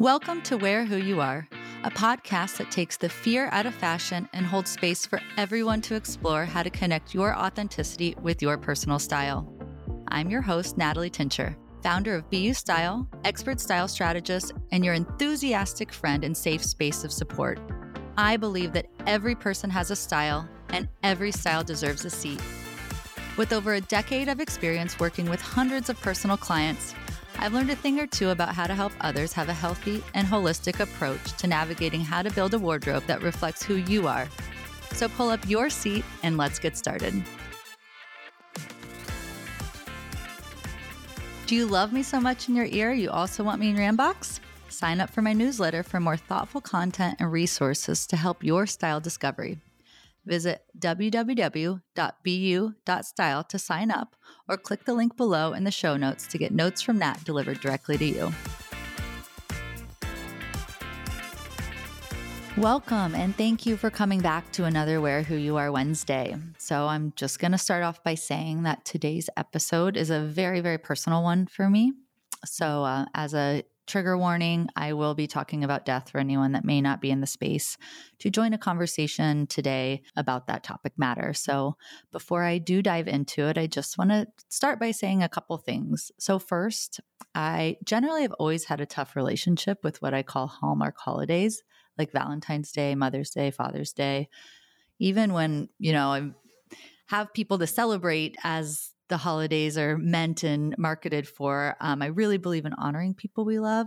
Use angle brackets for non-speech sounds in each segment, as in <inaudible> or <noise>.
Welcome to Wear Who You Are, a podcast that takes the fear out of fashion and holds space for everyone to explore how to connect your authenticity with your personal style. I'm your host, Natalie Tincher, founder of BU Style, expert style strategist, and your enthusiastic friend and safe space of support. I believe that every person has a style and every style deserves a seat. With over a decade of experience working with hundreds of personal clients, I've learned a thing or two about how to help others have a healthy and holistic approach to navigating how to build a wardrobe that reflects who you are. So pull up your seat and let's get started. Do you love me so much in your ear you also want me in your inbox? Sign up for my newsletter for more thoughtful content and resources to help your style discovery. Visit www.bu.style to sign up or click the link below in the show notes to get notes from Nat delivered directly to you. Welcome and thank you for coming back to another Wear Who You Are Wednesday. So, I'm just going to start off by saying that today's episode is a very, very personal one for me. So, uh, as a trigger warning, I will be talking about death for anyone that may not be in the space to join a conversation today about that topic matter. So, before I do dive into it, I just want to start by saying a couple things. So, first, I generally have always had a tough relationship with what I call Hallmark holidays, like Valentine's Day, Mother's Day, Father's Day. Even when, you know, I have people to celebrate as the holidays are meant and marketed for. Um, I really believe in honoring people we love,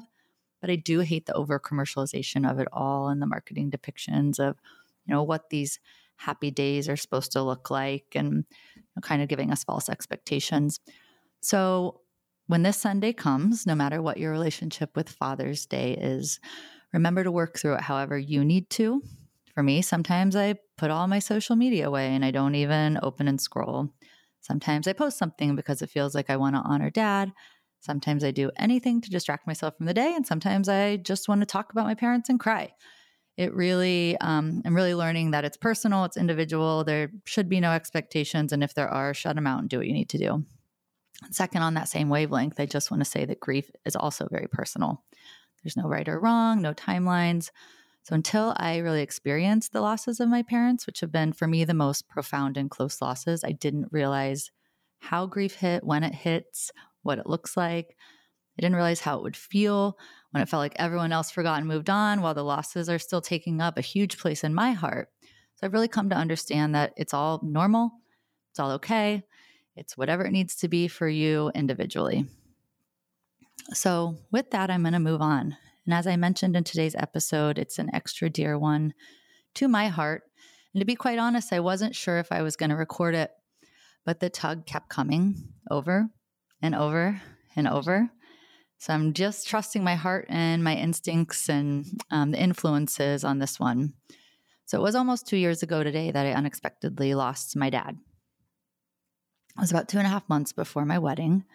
but I do hate the over commercialization of it all and the marketing depictions of, you know, what these happy days are supposed to look like and you know, kind of giving us false expectations. So when this Sunday comes, no matter what your relationship with Father's Day is, remember to work through it however you need to. For me, sometimes I put all my social media away and I don't even open and scroll. Sometimes I post something because it feels like I want to honor dad. Sometimes I do anything to distract myself from the day. And sometimes I just want to talk about my parents and cry. It really, um, I'm really learning that it's personal, it's individual. There should be no expectations. And if there are, shut them out and do what you need to do. Second, on that same wavelength, I just want to say that grief is also very personal. There's no right or wrong, no timelines. So until I really experienced the losses of my parents, which have been for me the most profound and close losses, I didn't realize how grief hit, when it hits, what it looks like. I didn't realize how it would feel when it felt like everyone else forgot and moved on while the losses are still taking up a huge place in my heart. So I've really come to understand that it's all normal, it's all okay, it's whatever it needs to be for you individually. So, with that, I'm going to move on and as I mentioned in today's episode, it's an extra dear one to my heart. And to be quite honest, I wasn't sure if I was going to record it, but the tug kept coming over and over and over. So I'm just trusting my heart and my instincts and um, the influences on this one. So it was almost two years ago today that I unexpectedly lost my dad. It was about two and a half months before my wedding.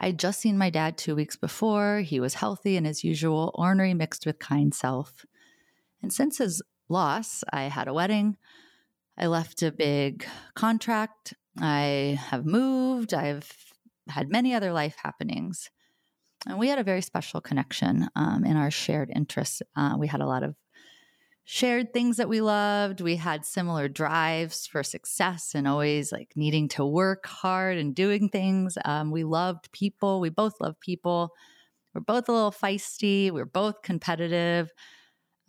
I'd just seen my dad two weeks before. He was healthy and his usual ornery mixed with kind self. And since his loss, I had a wedding. I left a big contract. I have moved. I've had many other life happenings. And we had a very special connection um, in our shared interests. Uh, we had a lot of shared things that we loved. We had similar drives for success and always like needing to work hard and doing things. Um, we loved people. We both love people. We're both a little feisty. We're both competitive.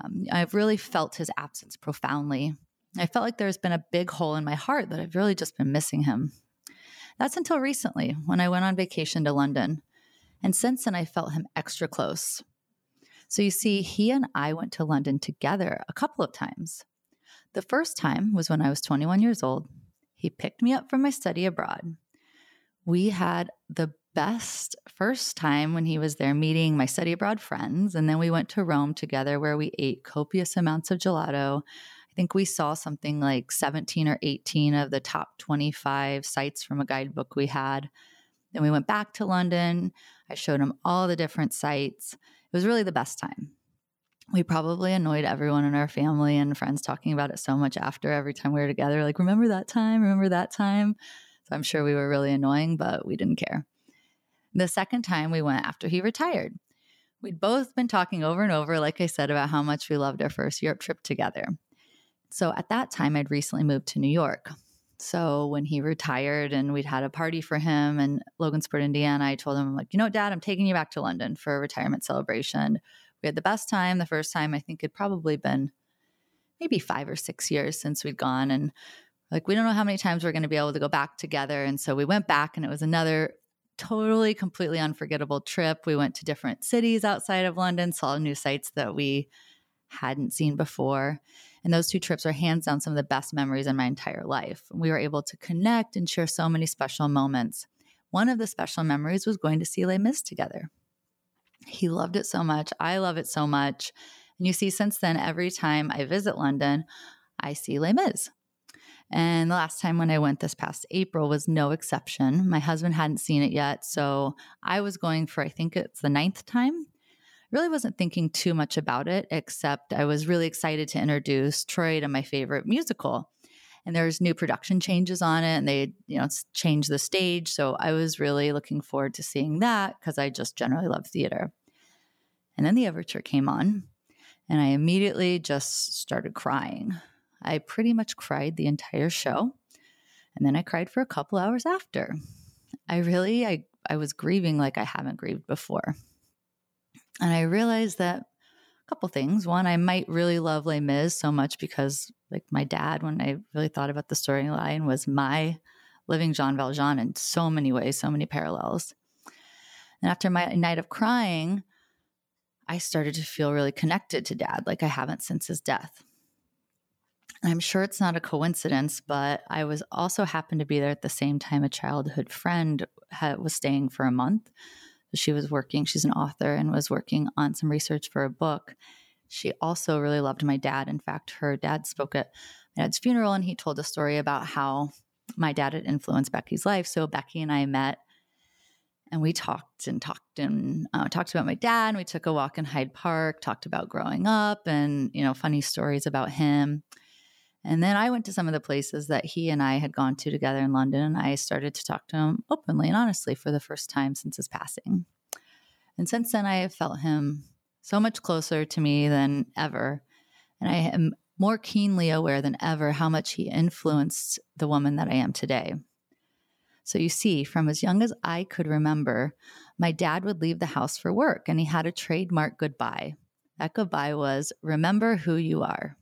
Um, I've really felt his absence profoundly. I felt like there's been a big hole in my heart that I've really just been missing him. That's until recently when I went on vacation to London. And since then, I felt him extra close. So you see, he and I went to London together a couple of times. The first time was when I was 21 years old. He picked me up from my study abroad. We had the best first time when he was there meeting my study abroad friends. And then we went to Rome together where we ate copious amounts of gelato. I think we saw something like 17 or 18 of the top 25 sites from a guidebook we had. Then we went back to London. I showed him all the different sites. It was really the best time. We probably annoyed everyone in our family and friends talking about it so much after every time we were together. Like, remember that time? Remember that time? So I'm sure we were really annoying, but we didn't care. The second time we went after he retired. We'd both been talking over and over, like I said, about how much we loved our first Europe trip together. So at that time, I'd recently moved to New York. So when he retired and we'd had a party for him in Logansport, Indiana, I told him, I'm like, you know, Dad, I'm taking you back to London for a retirement celebration. We had the best time the first time. I think it'd probably been maybe five or six years since we'd gone. And like, we don't know how many times we're going to be able to go back together. And so we went back, and it was another totally, completely unforgettable trip. We went to different cities outside of London, saw new sites that we hadn't seen before. And those two trips are hands down some of the best memories in my entire life. We were able to connect and share so many special moments. One of the special memories was going to see Les Mis together. He loved it so much. I love it so much. And you see, since then, every time I visit London, I see Les Mis. And the last time when I went this past April was no exception. My husband hadn't seen it yet. So I was going for, I think it's the ninth time really wasn't thinking too much about it, except I was really excited to introduce Troy to my favorite musical. And there's new production changes on it, and they, you know, changed the stage. So I was really looking forward to seeing that because I just generally love theater. And then the overture came on, and I immediately just started crying. I pretty much cried the entire show. And then I cried for a couple hours after. I really I I was grieving like I haven't grieved before. And I realized that a couple things. One, I might really love Les Mis so much because, like, my dad, when I really thought about the storyline, was my living Jean Valjean in so many ways, so many parallels. And after my night of crying, I started to feel really connected to dad, like I haven't since his death. I'm sure it's not a coincidence, but I was also happened to be there at the same time a childhood friend had, was staying for a month she was working, she's an author and was working on some research for a book. She also really loved my dad. In fact, her dad spoke at my dad's funeral and he told a story about how my dad had influenced Becky's life. So Becky and I met and we talked and talked and uh, talked about my dad. And we took a walk in Hyde Park, talked about growing up and, you know, funny stories about him. And then I went to some of the places that he and I had gone to together in London, and I started to talk to him openly and honestly for the first time since his passing. And since then, I have felt him so much closer to me than ever. And I am more keenly aware than ever how much he influenced the woman that I am today. So you see, from as young as I could remember, my dad would leave the house for work and he had a trademark goodbye. That goodbye was, Remember who you are.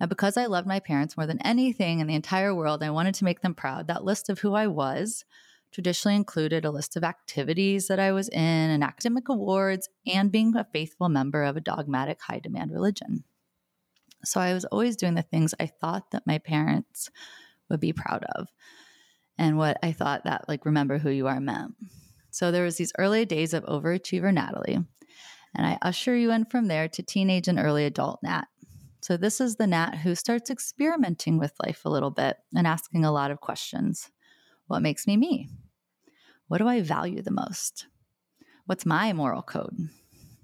Now, because I loved my parents more than anything in the entire world, I wanted to make them proud. That list of who I was traditionally included a list of activities that I was in and academic awards and being a faithful member of a dogmatic high demand religion. So I was always doing the things I thought that my parents would be proud of and what I thought that like remember who you are meant. So there was these early days of overachiever Natalie and I usher you in from there to teenage and early adult Nat. So, this is the Nat who starts experimenting with life a little bit and asking a lot of questions. What makes me me? What do I value the most? What's my moral code?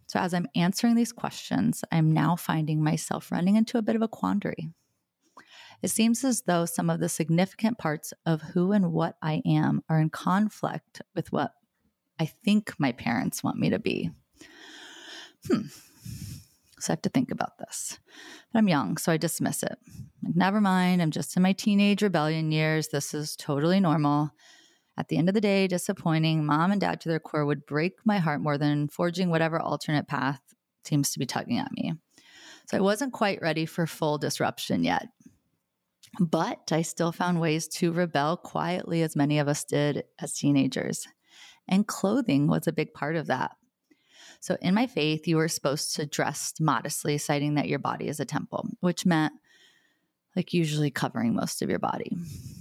So, as I'm answering these questions, I'm now finding myself running into a bit of a quandary. It seems as though some of the significant parts of who and what I am are in conflict with what I think my parents want me to be. Hmm, so I have to think about this. But I'm young, so I dismiss it. Like, never mind, I'm just in my teenage rebellion years. This is totally normal. At the end of the day, disappointing mom and dad to their core would break my heart more than forging whatever alternate path seems to be tugging at me. So I wasn't quite ready for full disruption yet. But I still found ways to rebel quietly, as many of us did as teenagers. And clothing was a big part of that. So, in my faith, you were supposed to dress modestly, citing that your body is a temple, which meant like usually covering most of your body.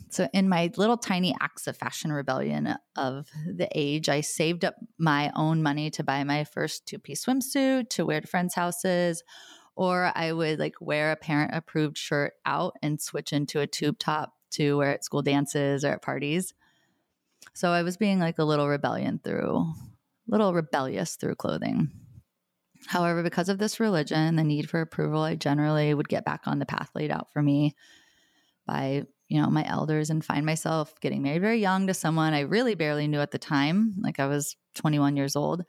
So, in my little tiny acts of fashion rebellion of the age, I saved up my own money to buy my first two piece swimsuit to wear to friends' houses. Or I would like wear a parent approved shirt out and switch into a tube top to wear at school dances or at parties. So I was being like a little rebellion through little rebellious through clothing. However, because of this religion, the need for approval, I generally would get back on the path laid out for me by, you know, my elders and find myself getting married very young to someone I really barely knew at the time. Like I was 21 years old.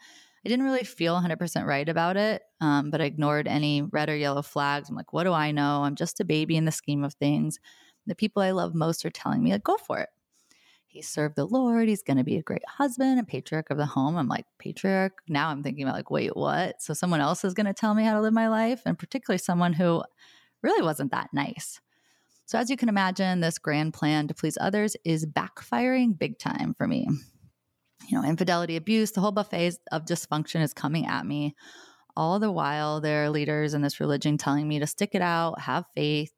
I didn't really feel 100% right about it, um, but I ignored any red or yellow flags. I'm like, what do I know? I'm just a baby in the scheme of things. The people I love most are telling me, like, go for it. He served the Lord. He's going to be a great husband and patriarch of the home. I'm like, patriarch? Now I'm thinking about, like, wait, what? So someone else is going to tell me how to live my life, and particularly someone who really wasn't that nice. So, as you can imagine, this grand plan to please others is backfiring big time for me. You know, infidelity, abuse, the whole buffet of dysfunction is coming at me. All the while, there are leaders in this religion telling me to stick it out, have faith,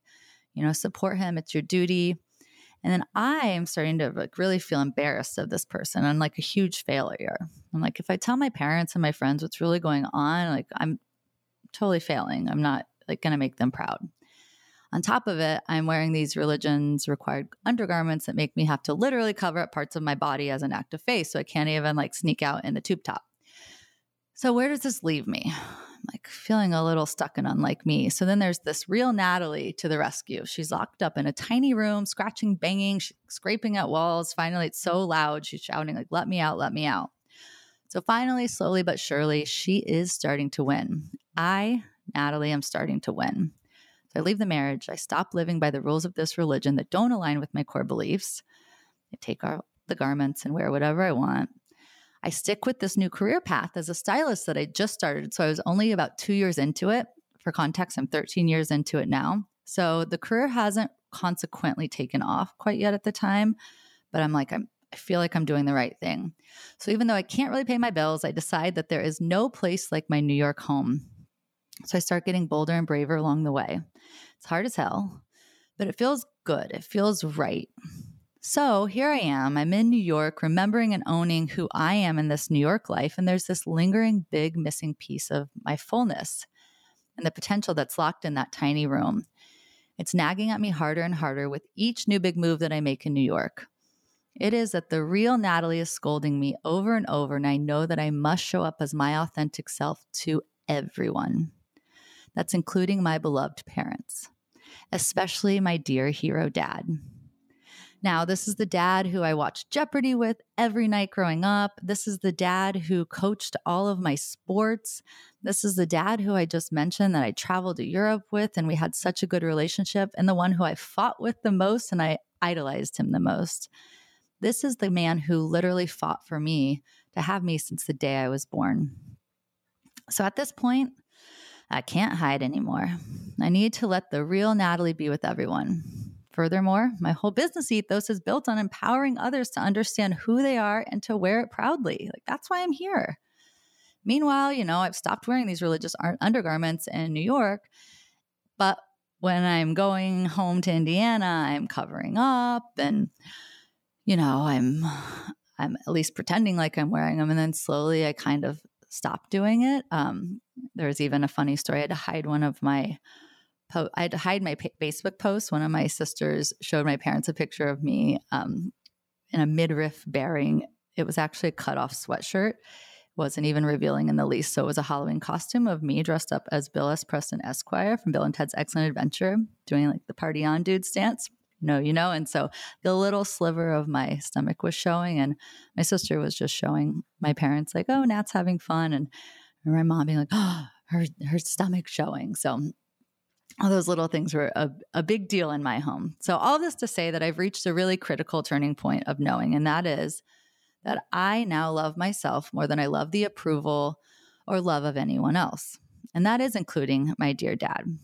you know, support him. It's your duty. And then I am starting to like really feel embarrassed of this person and like a huge failure. I'm like, if I tell my parents and my friends what's really going on, like I'm totally failing. I'm not like going to make them proud. On top of it, I'm wearing these religions required undergarments that make me have to literally cover up parts of my body as an act of faith. So I can't even like sneak out in the tube top. So where does this leave me? Like feeling a little stuck and unlike me. So then there's this real Natalie to the rescue. She's locked up in a tiny room, scratching, banging, scraping at walls. Finally, it's so loud. She's shouting, like, let me out, let me out. So finally, slowly but surely, she is starting to win. I, Natalie, am starting to win. So I leave the marriage. I stop living by the rules of this religion that don't align with my core beliefs. I take our, the garments and wear whatever I want. I stick with this new career path as a stylist that I just started. So I was only about two years into it. For context, I'm 13 years into it now. So the career hasn't consequently taken off quite yet at the time, but I'm like, I'm, I feel like I'm doing the right thing. So even though I can't really pay my bills, I decide that there is no place like my New York home. So I start getting bolder and braver along the way. It's hard as hell, but it feels good. It feels right. So here I am. I'm in New York, remembering and owning who I am in this New York life. And there's this lingering, big missing piece of my fullness and the potential that's locked in that tiny room. It's nagging at me harder and harder with each new big move that I make in New York. It is that the real Natalie is scolding me over and over, and I know that I must show up as my authentic self to everyone. That's including my beloved parents, especially my dear hero dad. Now, this is the dad who I watched Jeopardy with every night growing up. This is the dad who coached all of my sports. This is the dad who I just mentioned that I traveled to Europe with and we had such a good relationship, and the one who I fought with the most and I idolized him the most. This is the man who literally fought for me to have me since the day I was born. So at this point, I can't hide anymore. I need to let the real Natalie be with everyone. Furthermore, my whole business ethos is built on empowering others to understand who they are and to wear it proudly. Like that's why I'm here. Meanwhile, you know, I've stopped wearing these religious undergarments in New York, but when I'm going home to Indiana, I'm covering up and you know, I'm I'm at least pretending like I'm wearing them and then slowly I kind of stop doing it. Um, there was even a funny story. I had to hide one of my po- I had to hide my pa- Facebook post. One of my sisters showed my parents a picture of me um, in a midriff bearing. It was actually a cut off sweatshirt. Wasn't even revealing in the least. So it was a Halloween costume of me dressed up as Bill S. Preston Esquire from Bill and Ted's Excellent Adventure, doing like the party on dude stance. No, you know. And so the little sliver of my stomach was showing, and my sister was just showing my parents, like, oh, Nat's having fun. And my mom being like, <gasps> oh, her, her stomach showing. So all those little things were a, a big deal in my home. So, all this to say that I've reached a really critical turning point of knowing, and that is that I now love myself more than I love the approval or love of anyone else. And that is including my dear dad.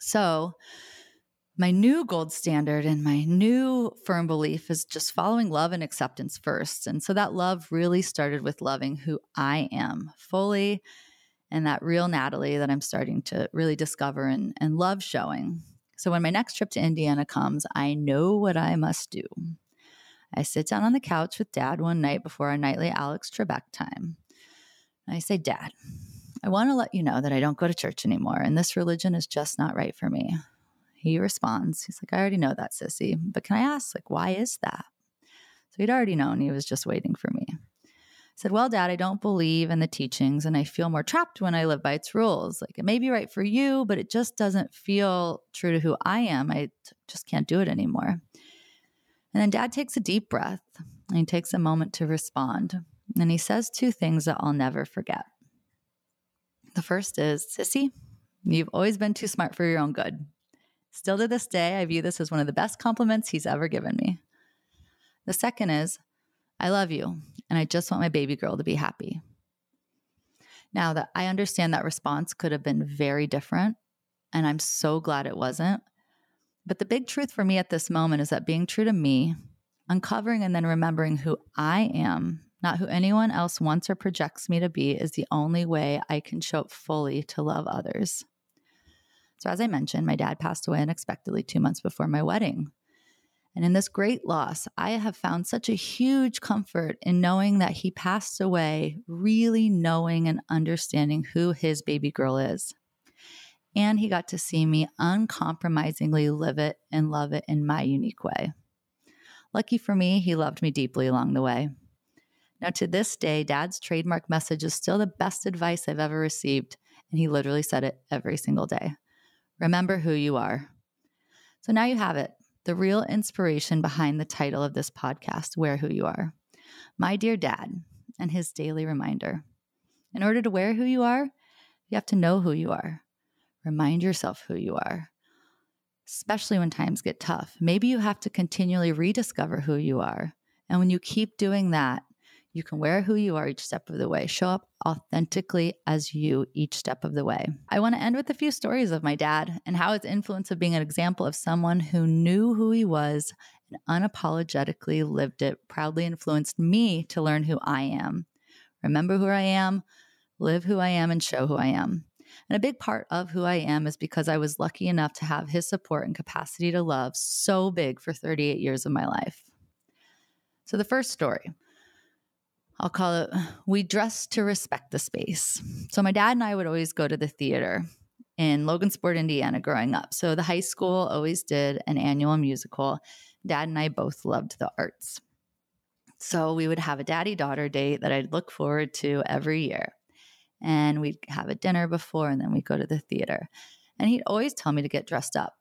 So, my new gold standard and my new firm belief is just following love and acceptance first. And so that love really started with loving who I am fully and that real Natalie that I'm starting to really discover and, and love showing. So when my next trip to Indiana comes, I know what I must do. I sit down on the couch with dad one night before our nightly Alex Trebek time. I say, Dad, I want to let you know that I don't go to church anymore, and this religion is just not right for me. He responds, he's like, I already know that, sissy, but can I ask, like, why is that? So he'd already known he was just waiting for me. Said, Well, dad, I don't believe in the teachings and I feel more trapped when I live by its rules. Like it may be right for you, but it just doesn't feel true to who I am. I t- just can't do it anymore. And then dad takes a deep breath and he takes a moment to respond. And he says two things that I'll never forget. The first is, Sissy, you've always been too smart for your own good. Still to this day, I view this as one of the best compliments he's ever given me. The second is, I love you, and I just want my baby girl to be happy. Now that I understand that response could have been very different, and I'm so glad it wasn't. But the big truth for me at this moment is that being true to me, uncovering and then remembering who I am, not who anyone else wants or projects me to be, is the only way I can show up fully to love others. So, as I mentioned, my dad passed away unexpectedly two months before my wedding. And in this great loss, I have found such a huge comfort in knowing that he passed away, really knowing and understanding who his baby girl is. And he got to see me uncompromisingly live it and love it in my unique way. Lucky for me, he loved me deeply along the way. Now, to this day, dad's trademark message is still the best advice I've ever received. And he literally said it every single day. Remember who you are. So now you have it the real inspiration behind the title of this podcast, Wear Who You Are. My dear dad, and his daily reminder. In order to wear who you are, you have to know who you are. Remind yourself who you are, especially when times get tough. Maybe you have to continually rediscover who you are. And when you keep doing that, you can wear who you are each step of the way. Show up authentically as you each step of the way. I want to end with a few stories of my dad and how his influence of being an example of someone who knew who he was and unapologetically lived it proudly influenced me to learn who I am. Remember who I am, live who I am, and show who I am. And a big part of who I am is because I was lucky enough to have his support and capacity to love so big for 38 years of my life. So, the first story I'll call it we dress to respect the space. So my dad and I would always go to the theater in Logansport, Indiana growing up. So the high school always did an annual musical. Dad and I both loved the arts. So we would have a daddy daughter date that I'd look forward to every year. And we'd have a dinner before and then we'd go to the theater. And he'd always tell me to get dressed up.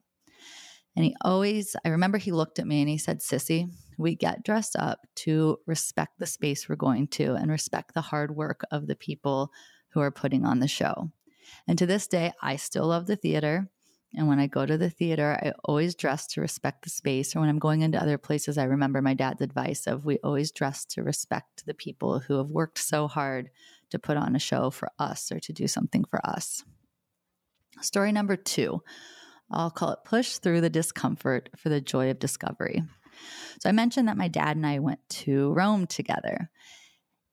And he always, I remember he looked at me and he said, Sissy, we get dressed up to respect the space we're going to and respect the hard work of the people who are putting on the show. And to this day, I still love the theater. And when I go to the theater, I always dress to respect the space. Or when I'm going into other places, I remember my dad's advice of we always dress to respect the people who have worked so hard to put on a show for us or to do something for us. Story number two I'll call it push through the discomfort for the joy of discovery. So I mentioned that my dad and I went to Rome together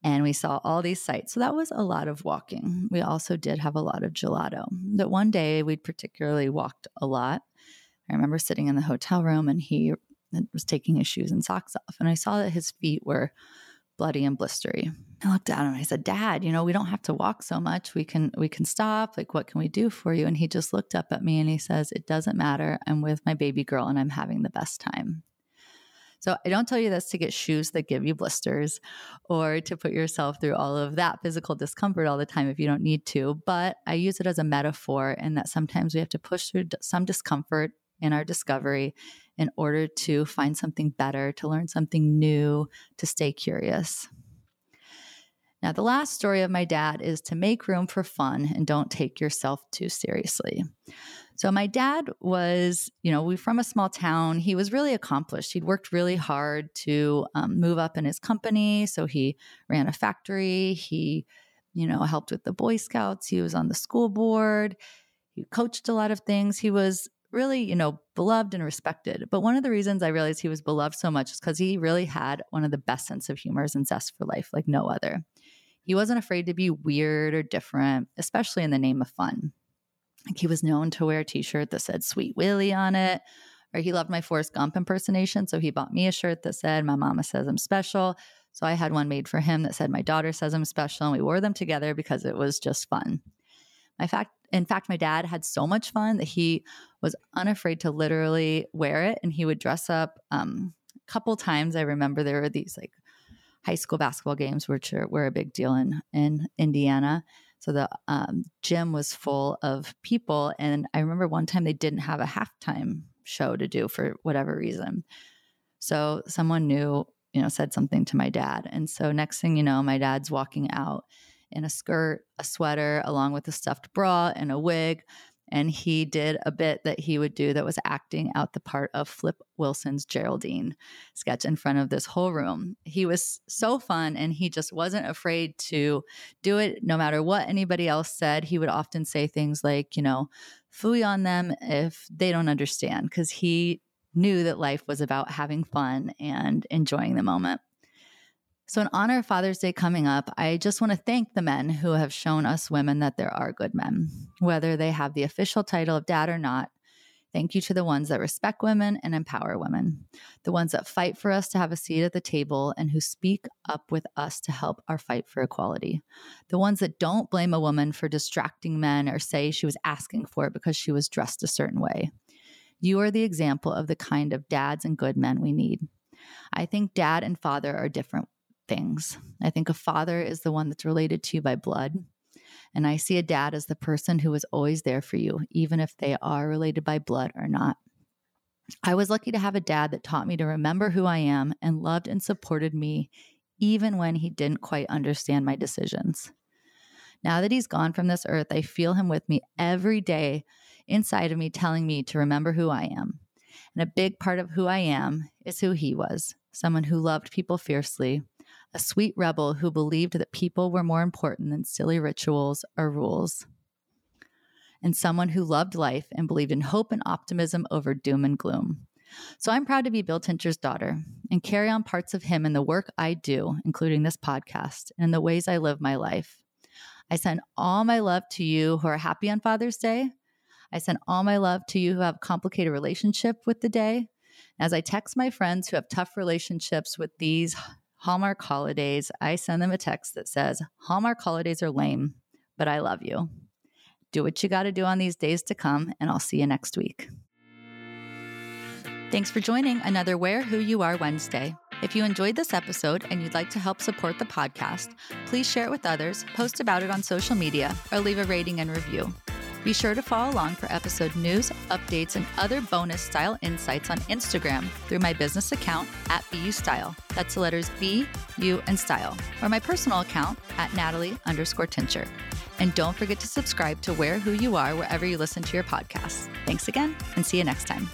and we saw all these sites. So that was a lot of walking. We also did have a lot of gelato. That one day we'd particularly walked a lot. I remember sitting in the hotel room and he was taking his shoes and socks off. And I saw that his feet were bloody and blistery. I looked at him and I said, Dad, you know, we don't have to walk so much. We can we can stop. Like, what can we do for you? And he just looked up at me and he says, It doesn't matter. I'm with my baby girl and I'm having the best time. So I don't tell you this to get shoes that give you blisters or to put yourself through all of that physical discomfort all the time if you don't need to, but I use it as a metaphor in that sometimes we have to push through some discomfort in our discovery in order to find something better, to learn something new, to stay curious. Now, the last story of my dad is to make room for fun and don't take yourself too seriously. So my dad was, you know, we from a small town. He was really accomplished. He'd worked really hard to um, move up in his company. So he ran a factory. He, you know, helped with the Boy Scouts. He was on the school board. He coached a lot of things. He was really, you know, beloved and respected. But one of the reasons I realized he was beloved so much is because he really had one of the best sense of humors and zest for life like no other. He wasn't afraid to be weird or different, especially in the name of fun. Like he was known to wear a t-shirt that said Sweet Willie on it. Or he loved my Forrest Gump impersonation. So he bought me a shirt that said, My mama says I'm special. So I had one made for him that said, My daughter says I'm special. And we wore them together because it was just fun. My fact, in fact, my dad had so much fun that he was unafraid to literally wear it. And he would dress up um, a couple times. I remember there were these like high school basketball games, which are, were a big deal in, in Indiana. So the um, gym was full of people. And I remember one time they didn't have a halftime show to do for whatever reason. So someone knew you know, said something to my dad. And so next thing you know, my dad's walking out in a skirt, a sweater, along with a stuffed bra and a wig. And he did a bit that he would do that was acting out the part of Flip Wilson's Geraldine sketch in front of this whole room. He was so fun and he just wasn't afraid to do it no matter what anybody else said. He would often say things like, you know, fooey on them if they don't understand, because he knew that life was about having fun and enjoying the moment. So, in honor of Father's Day coming up, I just want to thank the men who have shown us women that there are good men, whether they have the official title of dad or not. Thank you to the ones that respect women and empower women, the ones that fight for us to have a seat at the table and who speak up with us to help our fight for equality, the ones that don't blame a woman for distracting men or say she was asking for it because she was dressed a certain way. You are the example of the kind of dads and good men we need. I think dad and father are different things. I think a father is the one that's related to you by blood. And I see a dad as the person who is always there for you, even if they are related by blood or not. I was lucky to have a dad that taught me to remember who I am and loved and supported me, even when he didn't quite understand my decisions. Now that he's gone from this earth, I feel him with me every day inside of me, telling me to remember who I am. And a big part of who I am is who he was someone who loved people fiercely, a sweet rebel who believed that people were more important than silly rituals or rules, and someone who loved life and believed in hope and optimism over doom and gloom. So I'm proud to be Bill Tincher's daughter and carry on parts of him in the work I do, including this podcast and the ways I live my life. I send all my love to you who are happy on Father's Day. I send all my love to you who have a complicated relationship with the day. As I text my friends who have tough relationships with these Hallmark holidays, I send them a text that says, Hallmark holidays are lame, but I love you. Do what you got to do on these days to come, and I'll see you next week. Thanks for joining another Wear Who You Are Wednesday. If you enjoyed this episode and you'd like to help support the podcast, please share it with others, post about it on social media, or leave a rating and review. Be sure to follow along for episode news, updates, and other bonus style insights on Instagram through my business account at BU Style. That's the letters B, U, and Style, or my personal account at Natalie underscore Tincher. And don't forget to subscribe to Wear Who You Are wherever you listen to your podcasts. Thanks again, and see you next time.